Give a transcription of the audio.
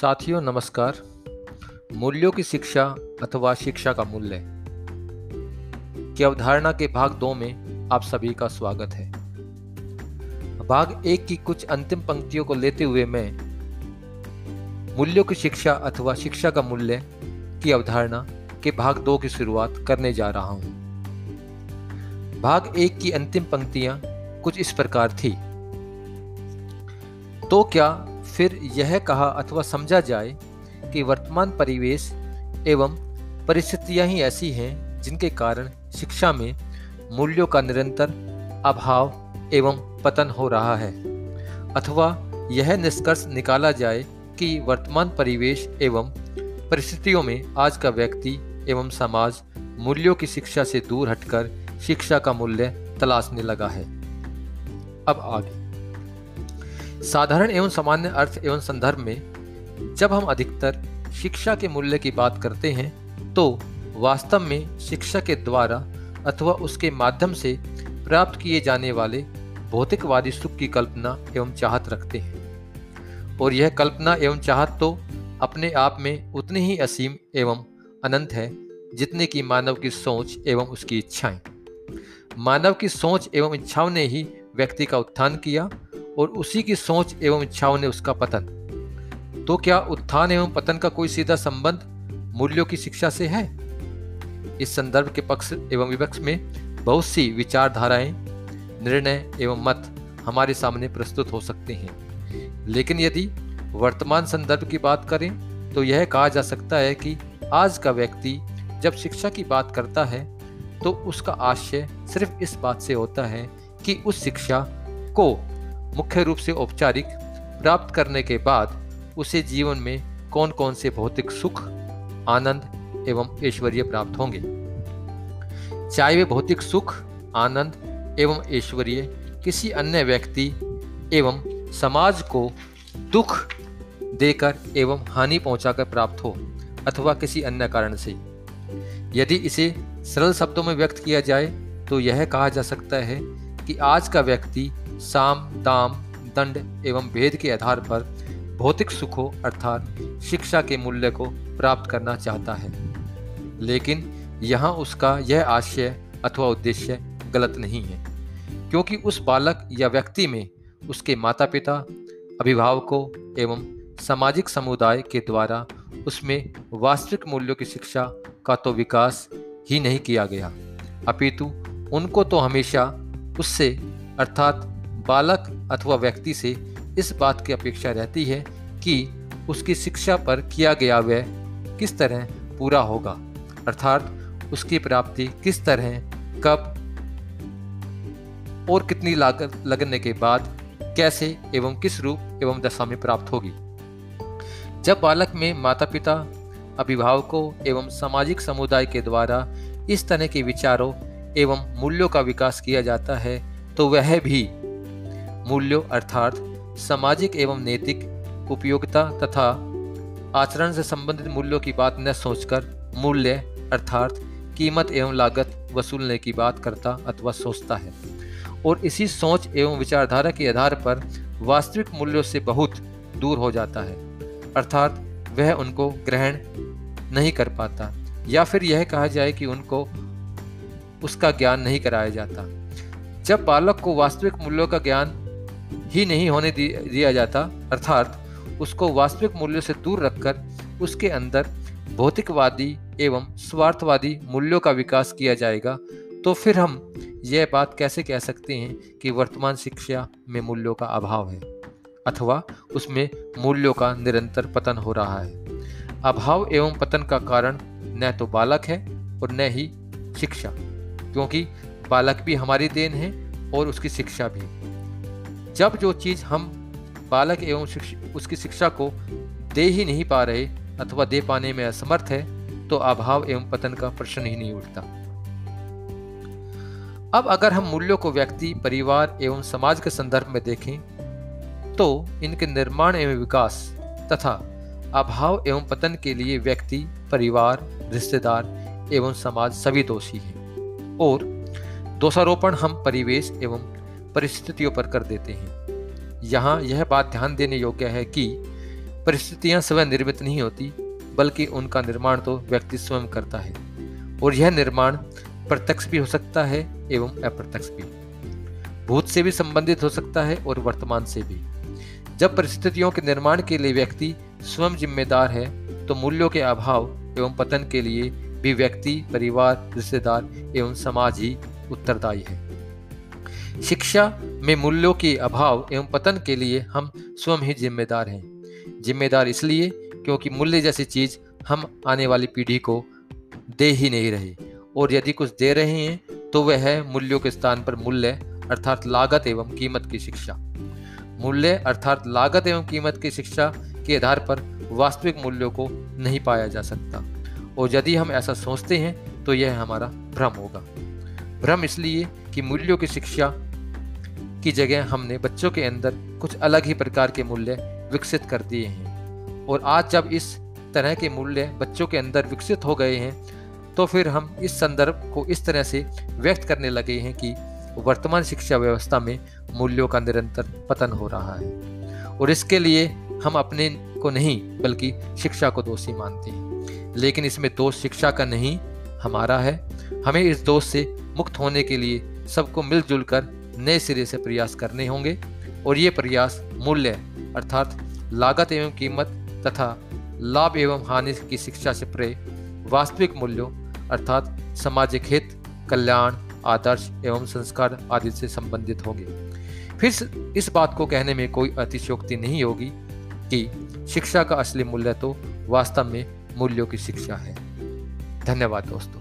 साथियों, नमस्कार। मूल्यों की शिक्षा अथवा शिक्षा का मूल्य। की अवधारणा के भाग दो में आप सभी का स्वागत है। भाग एक की कुछ अंतिम पंक्तियों को लेते हुए मैं मूल्यों की शिक्षा अथवा शिक्षा का मूल्य की अवधारणा के भाग दो की शुरुआत करने जा रहा हूँ। भाग एक की अंतिम पंक्तियाँ कुछ इस प्रकार थी। तो क्या फिर यह कहा अथवा समझा जाए कि वर्तमान परिवेश एवं परिस्थितियाँ ही ऐसी हैं जिनके कारण शिक्षा में मूल्यों का निरंतर अभाव एवं पतन हो रहा है। अथवा यह निष्कर्ष निकाला जाए कि वर्तमान परिवेश एवं परिस्थितियों में आज का व्यक्ति एवं समाज मूल्यों की शिक्षा से दूर हटकर शिक्षा का मूल्य तलाशने लगा है। अब आगे। साधारण एवं सामान्य अर्थ एवं संदर्भ में जब हम अधिकतर शिक्षा के मूल्य की बात करते हैं तो वास्तव में शिक्षा के द्वारा अथवा उसके माध्यम से प्राप्त किए जाने वाले भौतिकवादी सुख की कल्पना एवं चाहत रखते हैं। और यह कल्पना एवं चाहत तो अपने आप में उतनी ही असीम एवं अनंत है, जितने की मानव की सोच एवं उसकी इच्छाएँ। मानव की सोच एवं इच्छाओं ने ही व्यक्ति का उत्थान किया और उसी की सोच एवं इच्छाओं ने उसका पतन। तो क्या उत्थान एवं पतन का कोई सीधा संबंध मूल्यों की शिक्षा से है? इस संदर्भ के पक्ष एवं विपक्ष में बहुत सी विचारधाराएँ, निर्णय एवं मत हमारे सामने प्रस्तुत हो सकते हैं। लेकिन यदि वर्तमान संदर्भ की बात करें तो यह कहा जा सकता है कि आज का व्यक्ति जब शिक्षा की बात करता है तो उसका आशय सिर्फ़ इस बात से होता है कि उस शिक्षा को मुख्य रूप से औपचारिक प्राप्त करने के बाद उसे जीवन में कौन कौन से भौतिक सुख, आनंद एवं ऐश्वर्य प्राप्त होंगे। चाहे वे भौतिक सुख, आनंद एवं ऐश्वर्य किसी अन्य व्यक्ति एवं समाज को दुख देकर एवं हानि पहुंचाकर प्राप्त हो अथवा किसी अन्य कारण से। यदि इसे सरल शब्दों में व्यक्त किया जाए तो यह कहा जा सकता है कि आज का व्यक्ति साम, दाम, दंड एवं भेद के आधार पर भौतिक सुखों अर्थात शिक्षा के मूल्य को प्राप्त करना चाहता है। लेकिन यहाँ उसका यह आशय अथवा उद्देश्य गलत नहीं है, क्योंकि उस बालक या व्यक्ति में उसके माता पिता अभिभावकों एवं सामाजिक समुदाय के द्वारा उसमें वास्तविक मूल्यों की शिक्षा का तो विकास ही नहीं किया गया। अपितु उनको तो हमेशा उससे अर्थात बालक अथवा व्यक्ति से इस बात की अपेक्षा रहती है कि उसकी शिक्षा पर किया गया व्यय किस तरह पूरा होगा, अर्थात उसकी प्राप्ति किस तरह, कब और कितनी लागत लगने के बाद कैसे एवं किस रूप एवं दशा में प्राप्त होगी। जब बालक में माता पिता अभिभावकों एवं सामाजिक समुदाय के द्वारा इस तरह के विचारों एवं मूल्यों का विकास किया जाता है तो वह भी मूल्यों अर्थात सामाजिक एवं नैतिक उपयोगिता तथा आचरण से संबंधित मूल्यों की बात न सोचकर मूल्य अर्थात कीमत एवं लागत वसूलने की बात करता अथवा सोचता है। और इसी सोच एवं विचारधारा के आधार पर वास्तविक मूल्यों से बहुत दूर हो जाता है। अर्थात वह उनको ग्रहण नहीं कर पाता या फिर यह कहा जाए कि उनको उसका ज्ञान नहीं कराया जाता। जब बालक को वास्तविक मूल्यों का ज्ञान ही नहीं होने दिया जाता। अर्थात, उसको वास्तविक मूल्यों से दूर रखकर उसके अंदर भौतिकवादी एवं स्वार्थवादी मूल्यों का विकास किया जाएगा। तो फिर हम यह बात कैसे कह सकते हैं कि वर्तमान शिक्षा में मूल्यों का अभाव है, अथवा उसमें मूल्यों का निरंतर पतन हो रहा है? अभाव एवं पतन का कारण न तो बालक है और न ही शिक्षा, क्योंकि बालक भी हमारी देन है और उसकी शिक्षा भी। जब जो चीज़ हम बालक एवं उसकी शिक्षा को दे ही नहीं पा रहे अथवा दे पाने में असमर्थ है तो अभाव एवं पतन का प्रश्न ही नहीं उठता। अब अगर हम मूल्यों को व्यक्ति, परिवार एवं समाज के संदर्भ में देखें तो इनके निर्माण एवं विकास तथा अभाव एवं पतन के लिए व्यक्ति, परिवार, रिश्तेदार एवं समाज सभी दोषी हैं। और दोषारोपण हम परिवेश एवं परिस्थितियों पर कर देते हैं। यहाँ यह बात ध्यान देने योग्य है कि परिस्थितियाँ स्वयं निर्मित नहीं होती, बल्कि उनका निर्माण तो व्यक्ति स्वयं करता है, और यह निर्माण प्रत्यक्ष भी हो सकता है एवं अप्रत्यक्ष भी। भूत से भी संबंधित हो सकता है और वर्तमान से भी। जब परिस्थितियों के निर्माण के लिए व्यक्ति स्वयं जिम्मेदार है तो मूल्यों के अभाव एवं पतन के लिए भी व्यक्ति, परिवार, रिश्तेदार एवं समाज ही उत्तरदायी है। शिक्षा में मूल्यों के अभाव एवं पतन के लिए हम स्वयं ही जिम्मेदार हैं। जिम्मेदार इसलिए क्योंकि मूल्य जैसी चीज़ हम आने वाली पीढ़ी को दे ही नहीं रहे। और यदि कुछ दे रहे हैं तो वह है मूल्यों के स्थान पर मूल्य, अर्थात लागत एवं कीमत की शिक्षा। मूल्य, अर्थात लागत एवं कीमत की शिक्षा के आधार पर वास्तविक मूल्यों को नहीं पाया जा सकता। और यदि हम ऐसा सोचते हैं तो यह हमारा भ्रम होगा। भ्रम इसलिए कि मूल्यों की शिक्षा की जगह हमने बच्चों के अंदर कुछ अलग ही प्रकार के मूल्य विकसित कर दिए हैं। और आज जब इस तरह के मूल्य बच्चों के अंदर विकसित हो गए हैं तो फिर हम इस संदर्भ को इस तरह से व्यक्त करने लगे हैं कि वर्तमान शिक्षा व्यवस्था में मूल्यों का निरंतर पतन हो रहा है। और इसके लिए हम अपने को नहीं, बल्कि शिक्षा को दोषी मानते हैं। लेकिन इसमें दोष शिक्षा का नहीं, हमारा है। हमें इस दोष से मुक्त होने के लिए सबको मिलजुल कर नए सिरे से प्रयास करने होंगे और ये प्रयास मूल्य अर्थात लागत एवं कीमत तथा लाभ एवं हानि की शिक्षा से प्रे वास्तविक मूल्यों अर्थात सामाजिक हित, कल्याण, आदर्श एवं संस्कार आदि से संबंधित होंगे। फिर इस बात को कहने में कोई अतिशोक्ति नहीं होगी कि शिक्षा का असली मूल्य तो वास्तव में मूल्यों की शिक्षा है। धन्यवाद दोस्तों।